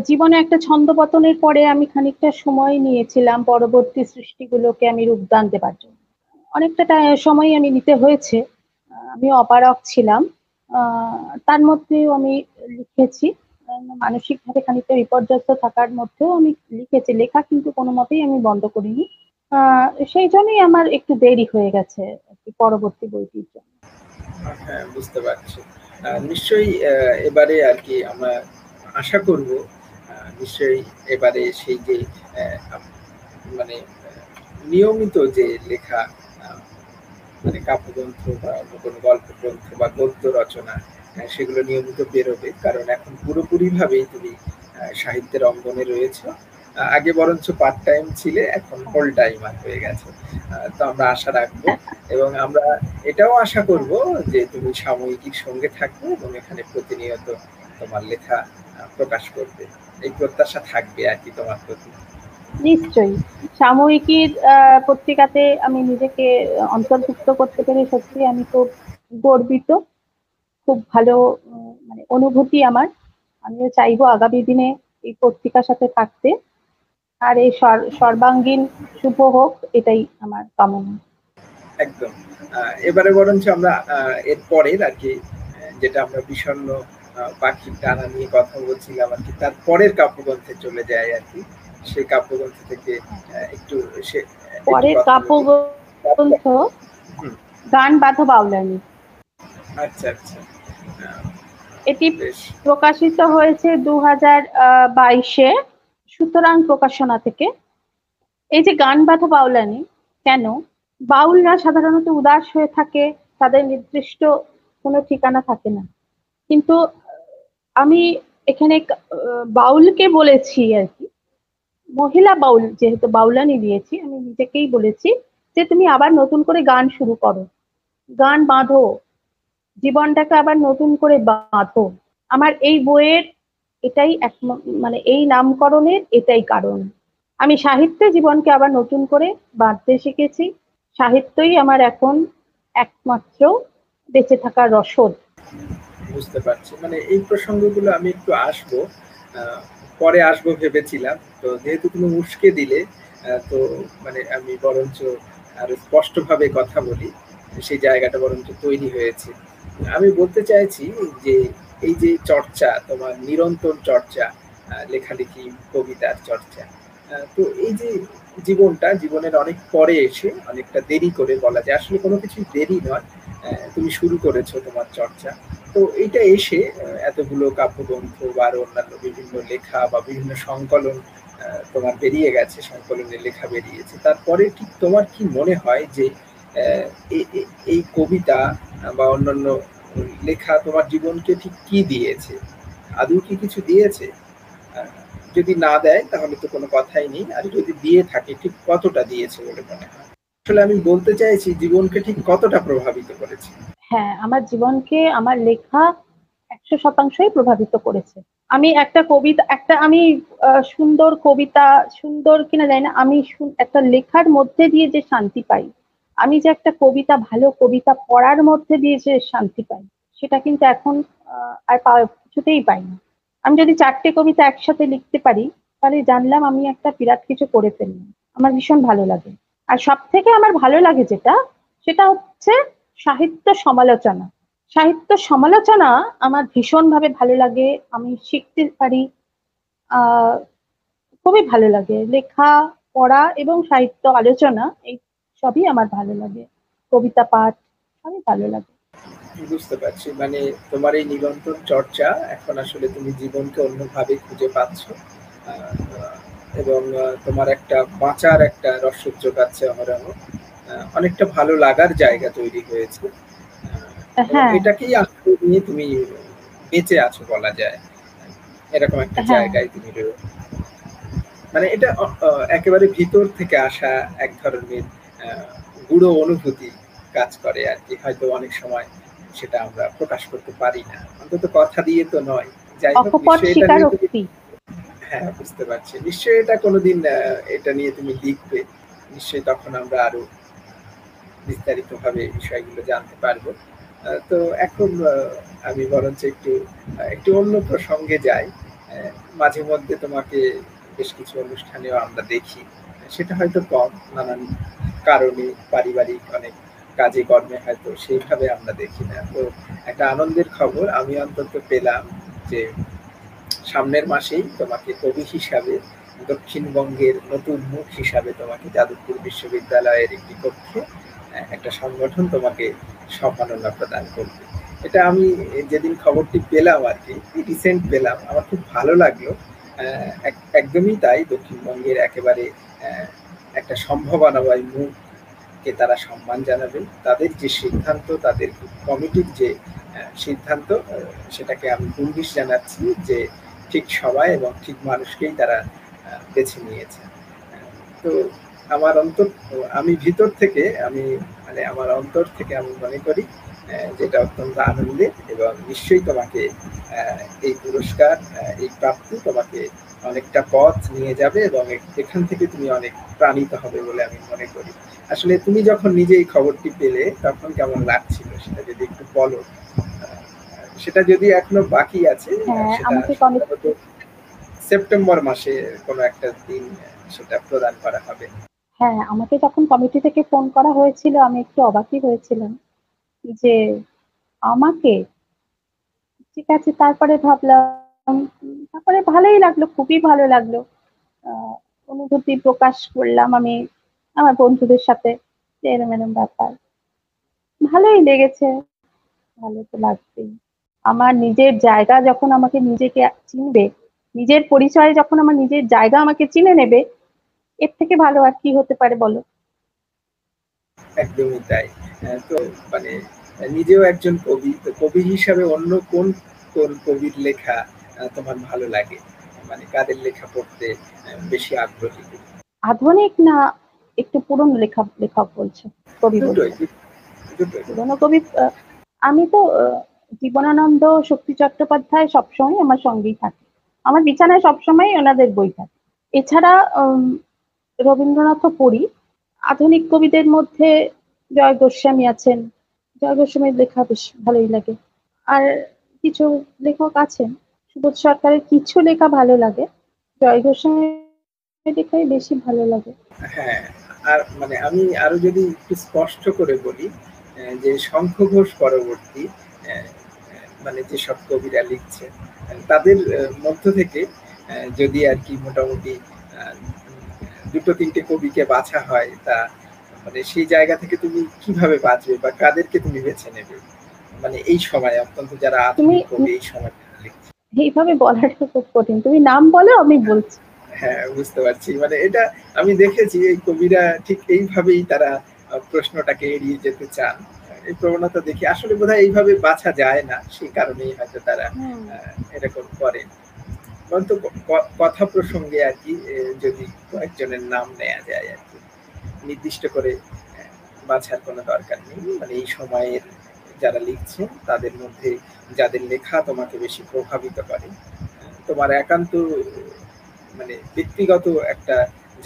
জীবনে একটা ছন্দপতনের পরে আমি খানিকটা সময় নিয়েছিলাম পরবর্তী সৃষ্টিগুলোকে আমি রূপদান দেবার জন্য। অনেকটা সময় আমি নিতে হয়েছে। আমি অপারক ছিলাম। তার মধ্যেও আমি লিখেছি। মানসিকভাবে খানিকটা বিপর্যস্ত থাকার মধ্যেও আমি লিখেছি। লেখা কিন্তু কোনো মতেই আমি বন্ধ করিনি। সেই জন্যই আমার একটু দেরি হয়ে গেছে পরবর্তী বইটির জন্য। হ্যাঁ বুঝতে পারছি। নিশ্চয়ই এবারে আর কি আমরা আশা করব নিশ্চয়ই এবারে সেই যে মানে নিয়মিত যে লেখা মানে কাব্যগ্রন্থ বা কোনো গল্প গ্রন্থ বা গদ্য রচনা সেগুলো নিয়মিত বেরোবে। কারণ এখন পুরোপুরি ভাবেই তুমি সাহিত্যের অঙ্গনে রয়েছে। আগে বরঞ্চ পার্ট টাইম ছিলে, এখন ফুল টাইমার হয়ে গেছে। তো আমরা আশা রাখব। এবং আমরা এটাও আশা করব যে তুমি সাময়িকীর সঙ্গে থাকবে এবং এখানে প্রতিনিয়ত তোমার লেখা প্রকাশ করবে। এই প্রত্যাশা থাকবে আর কি তোমার প্রতি। নিশ্চয়ই। সাময়িকীর পত্রিকাতে আমি নিজেকে অন্তর্ভুক্ত করতে পেরে সত্যি আমি খুব গর্বিত। খুব ভালো মানে অনুভূতি আমার। আমিও চাইব আগামী দিনে এই পত্রিকার সাথে থাকতে। আর এই সর্বাঙ্গীন শুভ হোক এটাই আমার কামনা। একদম। এবারে বরঞ্চ আমরা এর পরের আর কি যেটা আমরা বিষণ্ন পাখির টানা নিয়ে কথা বলছিলাম আর কি তার পরের কাব্যগ্রন্থে চলে যায় আর কি। সেই কাব্যগ্রন্থ থেকে একটু সে পরের কাব্যগ্রন্থ গান বাধা বাউলানি। আচ্ছা আচ্ছা। এটি প্রকাশিত হয়েছে দু হাজার বাইশে। সুতরাং প্রকাশনা থেকে, এই যে গান বাধা বাউলানি, কেন? বাউলরা সাধারণত উদাস হয়ে থাকে, তাদের নির্দিষ্ট কোনো ঠিকানা থাকে না। কিন্তু আমি এখানে বাউলকে বলেছি আর কি। মহিলা বাউল, যেহেতু বাউলানি দিয়েছি, আমি নিজেকেই বলেছি যে তুমি আবার নতুন করে গান শুরু করো। গান বাঁধো, জীবনটাকে আবার নতুন করে বাঁধো। আমার এই বইয়ের এটাই এক মানে এই নামকরণের এটাই কারণ। আমি সাহিত্যে জীবনকে আবার নতুন করে বাঁধতে শিখেছি। সাহিত্যই আমার এখন একমাত্র বেঁচে থাকার রসদ। বুঝতে পারছি। মানে এই প্রসঙ্গগুলো আমি একটু আসব পরে আসব ভেবেছিলাম। তো যেহেতু তুমি উস্কে দিলে তো মানে আমি বরঞ্চ আরও স্পষ্টভাবে কথা বলি। সেই জায়গাটা বরঞ্চ তৈরি হয়েছে। আমি বলতে চাইছি যে এই যে চর্চা, তোমার নিরন্তর চর্চা লেখালেখি, কবিতার চর্চা তো এই যে জীবনটা, জীবনের অনেক পরে এসে অনেকটা দেরি করে বলা যায়, আসলে কোনো কিছু দেরি নয় তুমি শুরু করেছ তোমার চর্চা। তো এইটা এসে এতগুলো কাব্যগ্রন্থ বা অন্যান্য বিভিন্ন লেখা বা বিভিন্ন সংকলন তোমার বেরিয়ে গেছে, সংকলনের লেখা বেরিয়েছে, তারপরে ঠিক তোমার কি মনে হয় যে এই কবিতা বা অন্যান্য লেখা তোমার জীবনকে ঠিক কি দিয়েছে? আদৌ কি কিছু দিয়েছে? যদি না দেয়, তাহলে তো কোনো কথাই নেই। আর যদি দিয়ে থাকে, ঠিক কতটা দিয়েছে বলে মনে হয়? আসলে আমি বলতে চাইছি, জীবনকে ঠিক কতটা প্রভাবিত করেছে? হ্যাঁ আমার জীবনকে আমার লেখা একশো শতাংশই প্রভাবিত করেছে। আমি একটা কবিতা, একটা আমি সুন্দর কবিতা, সুন্দর কিনা জানি না, আমি একটা লেখার মধ্যে দিয়ে যে শান্তি পাই আমি যে একটা কবিতা, ভালো কবিতা পড়ার মধ্যে দিয়ে যে শান্তি পাই, সেটা কিন্তু এখন আর পাওয়া কিছুতেই পাই না আমি যদি চারটে কবিতা একসাথে লিখতে পারি, তাহলে জানলাম আমি একটা বিরাট কিছু করে ফেললাম। আমার ভীষণ ভালো লাগে। আর সব থেকে আমার ভালো লাগে যেটা, সেটা হচ্ছে সাহিত্য সমালোচনা। সাহিত্য সমালোচনা আমার ভীষণভাবে ভালো লাগে। আমি শিখতে পারি খুবই ভালো লাগে। লেখা, পড়া এবং সাহিত্য আলোচনা, এই সবই আমার ভালো লাগে। কবিতা পাঠ সবই ভালো লাগে। বুঝতে পারছি মানে তোমার এই নিরন্তর চর্চা এখন আসলে তুমি জীবনকে অন্যভাবে খুঁজে পাচ্ছ। এবং তোমার একটা বাঁচার একটা রসদ যোগাচ্ছে অহরহ অনেকটা ভালো লাগার জায়গা তৈরি হয়েছে। হ্যাঁ। এটাকেই আসলে নিয়ে তুমি বেঁচে আছো বলা যায়। এরকম একটা হ্যাঁ। জায়গায় তুমি মানে এটা একেবারে ভিতর থেকে আসা এক ধরনের গুঁড়ো অনুভূতি কাজ করে আর কি। হয়তো অনেক সময় সেটা আমরা প্রকাশ করতে পারি না। অন্তত কথা দিয়ে তো নয়। যাই হোক হ্যাঁ বুঝতে পারছি। নিশ্চয়ই এটা কোনোদিন এটা নিয়ে তুমি লিখবে। নিশ্চয়ই তখন আমরা আরও বিস্তারিত ভাবে বিষয়গুলো জানতে পারব। তো এখন আমি বরঞ্চ একটু একটু অন্য প্রসঙ্গে যাই। মাঝে মধ্যে তোমাকে বেশ কিছু অনুষ্ঠানেও আমরা দেখি। সেটা হয়তো কম নানান কারণে, পারিবারিক অনেক কাজে, কর্মে হয়তো সেইভাবে আমরা দেখি না। তো একটা আনন্দের খবর, আমি অন্তত পেলাম যে সামনের মাসেই তোমাকে কবি হিসাবে, দক্ষিণবঙ্গের নতুন মুখ হিসাবে তোমাকে যাদবপুর বিশ্ববিদ্যালয়ের একটি কক্ষে একটা সংগঠন তোমাকে সম্মাননা প্রদান করবে। এটা আমি যেদিন খবরটি পেলাম আর কি রিসেন্ট পেলাম, আমার খুব ভালো লাগল। একদমই তাই, দক্ষিণবঙ্গের একেবারে একটা সম্ভাবনাময় মুখকে তারা সম্মান জানাবে। তাদের যে সিদ্ধান্ত, তাদের কমিটির যে সিদ্ধান্ত সেটাকে আমি পুলিশ জানাচ্ছি যে ঠিক সময় এবং ঠিক মানুষকেই তারা বেছে নিয়েছে। তো আমার অন্তর, আমি ভিতর থেকে, আমি মানে আমার অন্তর থেকে আমি মনে করি যেটা অত্যন্ত আনন্দের এবং নিশ্চয়ই তোমাকে এই পুরস্কার এই প্রাপ্তি তোমাকে অনেকটা পথ নিয়ে যাবে এবং এখান থেকে তুমি অনেক প্রাণিত হবে বলে আমি মনে করি। আসলে তুমি যখন নিজে এই খবরটি পেলে তখন কেমন লাগছিল সেটা যদি একটু বলো? সেটা যদি এখনও বাকি আছে হ্যাঁ, সেপ্টেম্বর মাসে কোনো একটা দিন সেটা প্রদান করা হবে। হ্যাঁ আমাকে যখন কমিটি থেকে ফোন করা হয়েছিল আমি একটু অবাকই হয়েছিলাম। যে আমাকে, ঠিক আছে, তারপরে ভাবলাম, তারপরে ভালোই লাগল, খুবই ভালো লাগল। অনুভূতি প্রকাশ করলাম আমি আমার বন্ধুদের সাথে এরম এরম ব্যাপার। ভালোই লেগেছে, ভালো তো লাগবেই। আমার নিজের জায়গা যখন আমাকে নিজেকে চিনবে, নিজের পরিচয় যখন আমার নিজের জায়গা আমাকে চিনে নেবে, এর থেকে ভালো আর কি হতে পারে বলো? একদমই তাই। তো মানে নিজেও একজন কবি তো কবি হিসাবে অন্য কোন কোন কবির লেখা তোমার ভালো লাগে? মানে কাদের লেখা পড়তে বেশি আগ্রহী? আধুনিক না একটু পুরনো লেখা লেখক বলছে কবি পুরনো কবি আমি তো জীবনানন্দ শক্তি চট্টোপাধ্যায় সবসময় আমার সঙ্গেই থাকে। আমার বিছানায় সবসময় ওনাদের বই থাকে। এছাড়া রবীন্দ্রনাথও পড়ি আধুনিক কবিদের মধ্যে জয় গোস্বামী আছেন। জয় গোস্বামীর লেখা বেশ ভালোই লাগে। আর কিছু লেখক আছেন, সুবোধ সরকারের কিছু লেখা ভালো লাগে, জয় গোস্বামীর লেখাই বেশি ভালো লাগে। হ্যাঁ আর মানে আমি আরও যদি একটু স্পষ্ট করে বলি যে শঙ্খ ঘোষ পরবর্তী মানে যেসব কবিরা লিখছেন, তাদের মধ্য থেকে যদি আর কি মোটামুটি দুটো তিনটে কবিকে বাছা হয় তা মানে সেই জায়গা থেকে তুমি কীভাবে বাঁচবে বা কাদেরকে তুমি বেছে নেবে? মানে এই সময় অত্যন্ত যারা আধুনিক কবি এই সময় এইভাবে বলাটা খুব কঠিন। তুমি নাম বলো আমি বলছি। হ্যাঁ বুঝতে পারছি। মানে এটা আমি দেখেছি এই কবিরা ঠিক এইভাবেই তারা প্রশ্নটাকে এড়িয়ে যেতে চান। এই প্রবণতা দেখি আসলে বোধহয় এইভাবে বাছা যায় না সেই কারণেই হয়তো তারা এরকম করেন। পরন্তু কথা প্রসঙ্গে আর কি যদি কয়েকজনের নাম নেওয়া যায় আর কি, নির্দিষ্ট করে বাছার কোনো দরকার নেই। মানে এই সময়ের যারা লিখছেন, তাদের মধ্যে যাদের লেখা তোমাকে বেশি প্রভাবিত করে, তোমার একান্ত মানে ব্যক্তিগত একটা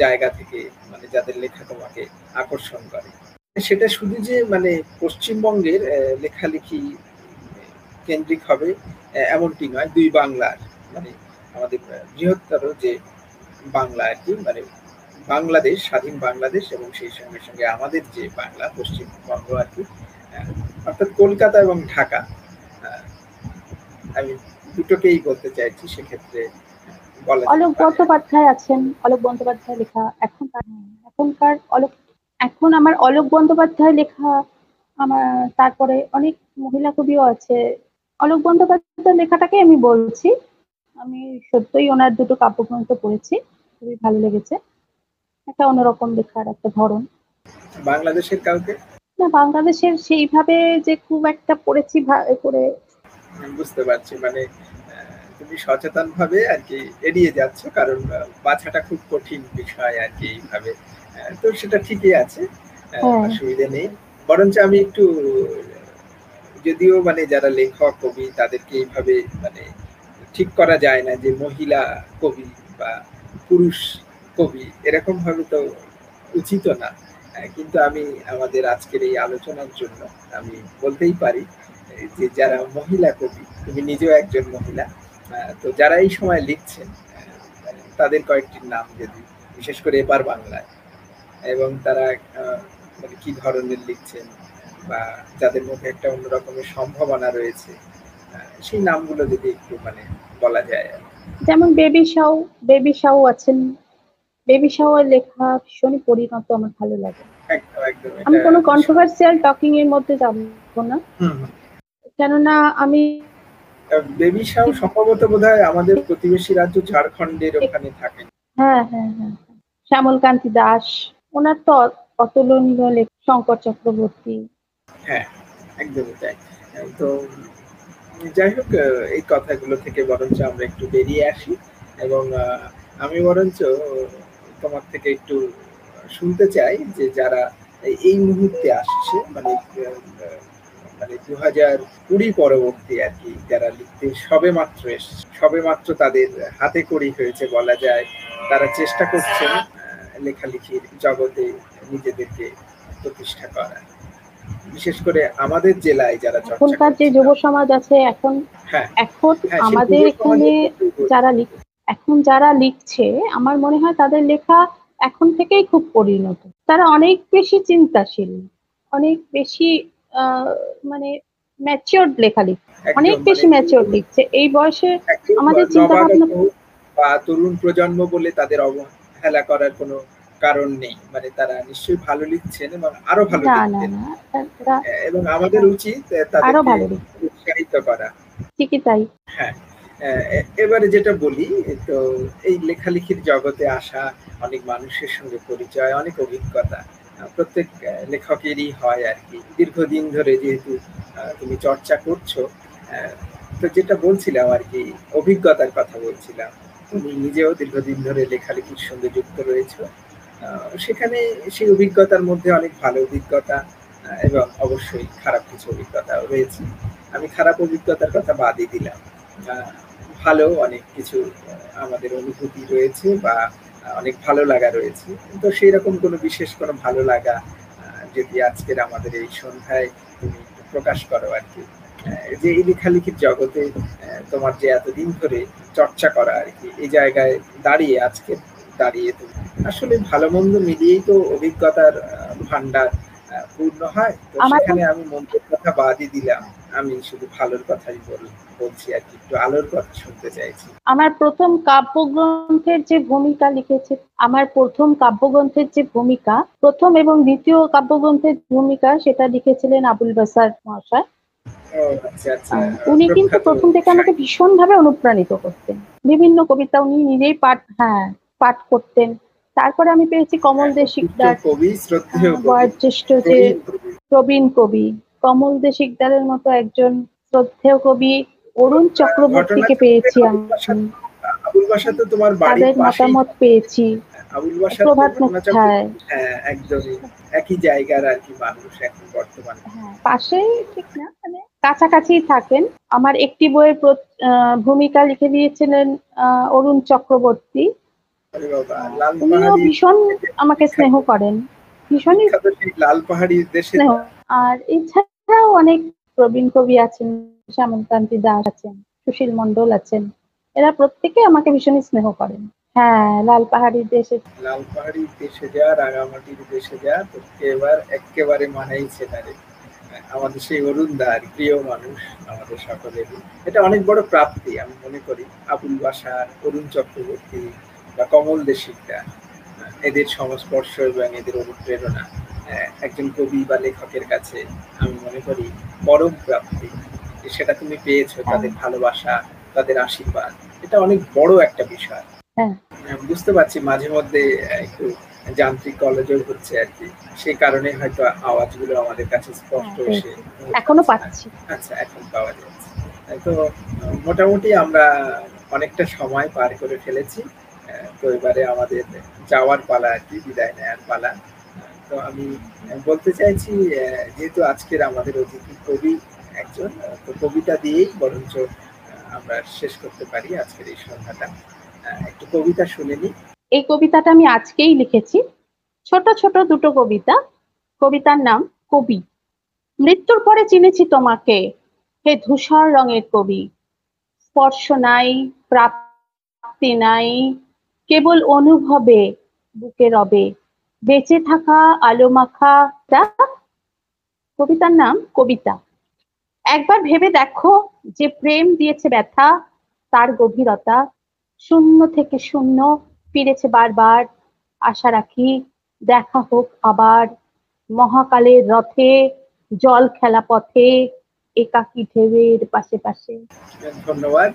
জায়গা থেকে মানে যাদের লেখা তোমাকে আকর্ষণ করে। সেটা শুধু যে মানে পশ্চিমবঙ্গের লেখালেখি কেন্দ্রিক হবে এমনটি নয়, দুই বাংলার মানে আমাদের বৃহত্তর যে বাংলা আর কি মানে বাংলাদেশ স্বাধীন বাংলাদেশ এবং সেই সঙ্গে সঙ্গে আমাদের যে বাংলা পশ্চিমবঙ্গ আর কি অর্থাৎ কলকাতা এবং ঢাকা আমি দুটোকেই বলতে চাইছি সেক্ষেত্রে অলোক বন্দ্যোপাধ্যায় আছেন অলোক বন্দ্যোপাধ্যায় লেখা এখনকার এখনকার অলোক এখন আমার অলোক বন্দ্যোপাধ্যায় লেখা আমার তারপরে অনেক মহিলা কবিও আছে। অলোক বন্দ্যোপাধ্যায় লেখাটাকে আমি বলছি আমি সত্যই ওনার দুটো কাব্যগ্রন্থ পড়েছি খুবই ভালো লেগেছে। একটা অন্যরকম লেখার একটা ধরন। বাংলাদেশের কাউকে? না বাংলাদেশের সেইভাবে যে খুব একটা পড়েছি করে। বুঝতে পারছি মানে তুমি সচেতন ভাবে আর কি এড়িয়ে যাচ্ছ কারণ বাছাটা খুব কঠিন বিষয় আর কি এইভাবে। তো সেটা ঠিকই আছে হ্যাঁ। অসুবিধা নেই। বরঞ্চ আমি একটু যদিও মানে যারা লেখক কবি তাদেরকে এইভাবে মানে ঠিক করা যায় না যে মহিলা কবি বা পুরুষ কবি এরকম ভাবে তো উচিত না। কিন্তু আমি আমাদের আজকের এই আলোচনার জন্য আমি বলতেই পারি যে যারা মহিলা কবি, তুমি নিজেও একজন মহিলা তো যারা এই সময় লিখছেন তাদের কয়েকটির নাম যদি, বিশেষ করে এবার বাংলায়, এবং তারা মানে কি ধরনের লিখছেন বা যাদের মধ্যে একটা অন্যরকমের সম্ভাবনা রয়েছে সেই নামগুলো যদি একটু মানে বলা যায় যেমন বেবি সাউ বেবি সাউ আছেন। বেবি শাওয়ার লেখা ভীষণই পরিণত আমার ভালো লাগে। আমি কোনো কন্ট্রোভার্সিয়াল টকিং এর মধ্যে যাব না। কেননা আমি বেবি শাও সম্ভবত বোধহয় আমাদের প্রতিবেশী রাজ্য ঝাড়খণ্ডের ওখানে থাকেন। হ্যাঁ হ্যাঁ হ্যাঁ শ্যামলকান্তি দাস ওনার তো অতুলনীয় লেখ শঙ্কর চক্রবর্তী। হ্যাঁ একদমই তাই। তো যাই হোক এই কথাগুলো থেকে বরঞ্চ আমরা একটু বেরিয়ে আসি এবং আমি বরঞ্চ তোমার থেকে একটু শুনতে চাই যে যারা এই- মুহূর্তে আসছে মানে মানে দু হাজার কুড়ি পরবর্তী আর কি যারা লিখতে সবে মাত্র এসছে, সবে মাত্র তাদের হাতে কড়ি হয়েছে বলা যায়, তারা চেষ্টা করছেন লেখালেখির জগতে নিজেদেরকে প্রতিষ্ঠা করা বিশেষ করে আমাদের জেলায় যারা এখনকার যে যুব সমাজ আছে এখন হ্যাঁ। এখন হ্যাঁ, আমাদের এখানে যারা লিখ এখন যারা লিখছে আমার মনে হয় তাদের লেখা এখন থেকেই খুব পরিণত। তারা অনেক বেশি চিন্তাশীল অনেক বেশি মানে ম্যাচিওর্ড লেখা লিখছে অনেক বেশি মানে ম্যাচিওর লিখছে। এই বয়সে আমাদের চিন্তাভাবনা- নবাগত বা তরুণ প্রজন্ম বলে তাদের অবহেলা করার কোনো কারণ নেই। মানে তারা নিশ্চয়ই ভালো লিখছেন এবং আরও ভালো লিখতেন এবং আমাদের উচিত তাদেরকে উৎসাহিত করা। ঠিকই তাই। হ্যাঁ এবারে যেটা বলি তো এই লেখালেখির জগতে আসা অনেক মানুষের সঙ্গে পরিচয় অনেক অভিজ্ঞতা প্রত্যেক লেখকেরই হয় আর কি। দীর্ঘদিন ধরে যেহেতু তুমি চর্চা করছ তো যেটা বলছিলাম আর কি অভিজ্ঞতার কথা বলছিলাম। তুমি নিজেও দীর্ঘদিন ধরে লেখালেখির সঙ্গে যুক্ত রয়েছো। সেখানে সেই অভিজ্ঞতার মধ্যে অনেক ভালো অভিজ্ঞতা এবং অবশ্যই খারাপ কিছু অভিজ্ঞতা রয়েছে। আমি খারাপ অভিজ্ঞতার কথা বাদই দিলাম। ভালো অনেক কিছু আমাদের অনুভূতি রয়েছে বা অনেক ভালো লাগা রয়েছে। তো সেই রকম কোনো বিশেষ কোনো ভালো লাগা যদি আজকের আমাদের এই সন্ধ্যায় তুমি প্রকাশ করো আর কি যে এই লেখালেখির জগতে তোমার যে এতদিন ধরে চর্চা করা আর কি, এই জায়গায় দাঁড়িয়ে আজকে দাঁড়িয়ে তুমি আসলে ভালো মন্দ মিলিয়েই তো অভিজ্ঞতার ভান্ডার পূর্ণ হয়। তো আমার- সেখানে আমি মন্দের কথা বাদই দিলাম। আমি শুধু ভালোর কথাই বল বলছি আর কি একটু আলোর কথা শুনতে চাইছি। আমার প্রথম কাব্যগ্রন্থের যে ভূমিকা লিখেছে আমার প্রথম কাব্যগ্রন্থের যে ভূমিকা প্রথম এবং দ্বিতীয় কাব্যগ্রন্থের ভূমিকা সেটা লিখেছিলেন আবুল বাসার মহাশয়। আচ্ছা আচ্ছা। উনি কিন্তু প্রথম থেকে আমাকে ভীষণভাবে অনুপ্রাণিত করতেন। বিভিন্ন কবিতা উনি নিজেই পাঠ হ্যাঁ পাঠ করতেন। তারপরে আমি পেয়েছি কমল দে শিকদার বয়োজ্যেষ্ঠ যে প্রবীণ কবি। কমল দে শিকদারের মতো একজন শ্রদ্ধেয় কবি অরুণ চক্রবর্তীকে পেয়েছি আমি। তোমার তাদের মতামত পেয়েছি। প্রভাত ঘটনা হ্যাঁ একদমই। একই জায়গার আর কি মানুষ এখন বর্তমানে। হ্যাঁ পাশেই ঠিক না মানে কাছাকাছি থাকেন। আমার একটি বইয়ের ভূমিকা লিখে দিয়েছিলেন আহ, অরুণ চক্রবর্তী। উনিও ভীষণ আমাকে স্নেহ করেন। ভীষণই লাল পাহাড়ির দেশে আর এছাড়াও অনেক প্রবীণ কবি আছেন শ্যামলকান্তি দাস আছেন সুশীল মন্ডল আছেন। এরা প্রত্যেকে আমাকে ভীষণই স্নেহ করেন। হ্যাঁ লাল পাহাড়ির দেশে লাল পাহাড়ির দেশে যা রাঙামাটির দেশে যা তোকে এবার একেবারে মানাইছে না রে আমাদের সেই অরুণ দার প্রিয় মানুষ আমাদের সকলেরই। এটা অনেক বড় প্রাপ্তি আমি মনে করি। আবুল বাসার অরুণ চক্রবর্তী বা কমল দেশিকরা এদের সংস্পর্শ এবং এদের অনুপ্রেরণা একজন কবি বা লেখকের কাছে আমি মনে করি পরম প্রাপ্তি। যে সেটা তুমি পেয়েছ তাদের ভালোবাসা তাদের আশীর্বাদ এটা অনেক বড় একটা বিষয়। হ্যাঁ। বুঝতে পারছি মাঝে মধ্যে একটু যান্ত্রিক কলেজও হচ্ছে আর কি। সেই কারণে হয়তো আওয়াজগুলো আমাদের কাছে স্পষ্ট হ্যাঁ, এসে এখনও পাচ্ছি। আচ্ছা এখন পাওয়া যাচ্ছে। তো মোটামুটি আমরা অনেকটা সময় পার করে ফেলেছি। তো এবারে আমাদের যাওয়ার পালা আর কি, বিদায় নেওয়ার পালা। তো আমি বলতে চাইছি যেহেতু আজকের আমাদের অতিথি কবি একজন তো কবিতা দিয়েই বরঞ্চ আমরা শেষ করতে পারি আজকের এই সন্ধ্যাটা। একটু কবিতা শুনে নিই। এই কবিতাটা আমি আজকেই লিখেছি। ছোট ছোট দুটো কবিতা। কবিতার নাম কবি। মৃত্যুর পরে চিনেছি তোমাকে, হে ধূসর রঙের কবি। স্পর্শ নাই, প্রাপ্তি নাই কেবল অনুভবে, বুকে রবে। বেঁচে থাকা আলো মাখা তা কবিতার নাম কবিতা। একবার ভেবে দেখো যে প্রেম দিয়েছে ব্যথা, তার গভীরতা। শূন্য থেকে শূন্য ফিরেছে বারবার। আশা রাখি দেখা হোক আবার। মহাকালের রথে, জল খেলা পথে, একাকী ঢেউয়ের পাশে পাশে। ধন্যবাদ।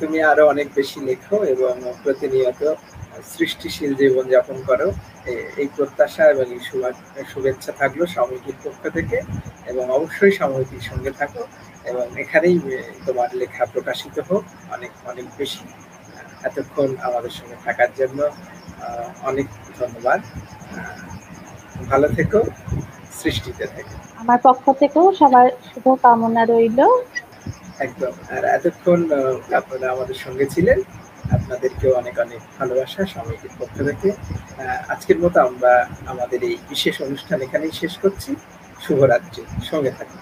তুমি আরও অনেক বেশি লেখো এবং প্রতিনিয়ত সৃষ্টিশীল জীবন যাপন করো। এই প্রত্যাশা এবং এই শুভেচ্ছা থাকল সাময়িকীর পক্ষ থেকে এবং অবশ্যই সাময়িকীর সঙ্গে থাকো এবং এখানেই তোমার লেখা প্রকাশিত হোক। অনেক অনেক বেশি এতক্ষণ আমাদের সঙ্গে থাকার জন্য অনেক ধন্যবাদ। ভালো থেকো, সৃষ্টিতে থেকো। আমার পক্ষ থেকেও সবার শুভ কামনা রইল। একদম। আর এতক্ষণ আপনারা আমাদের সঙ্গে ছিলেন। আপনাদেরকেও অনেক অনেক ভালোবাসা সাময়িকীর পক্ষ থেকে। আজকের মতো আমরা আমাদের এই বিশেষ অনুষ্ঠান এখানেই শেষ করছি। শুভরাত্রি। সঙ্গে থাকুন।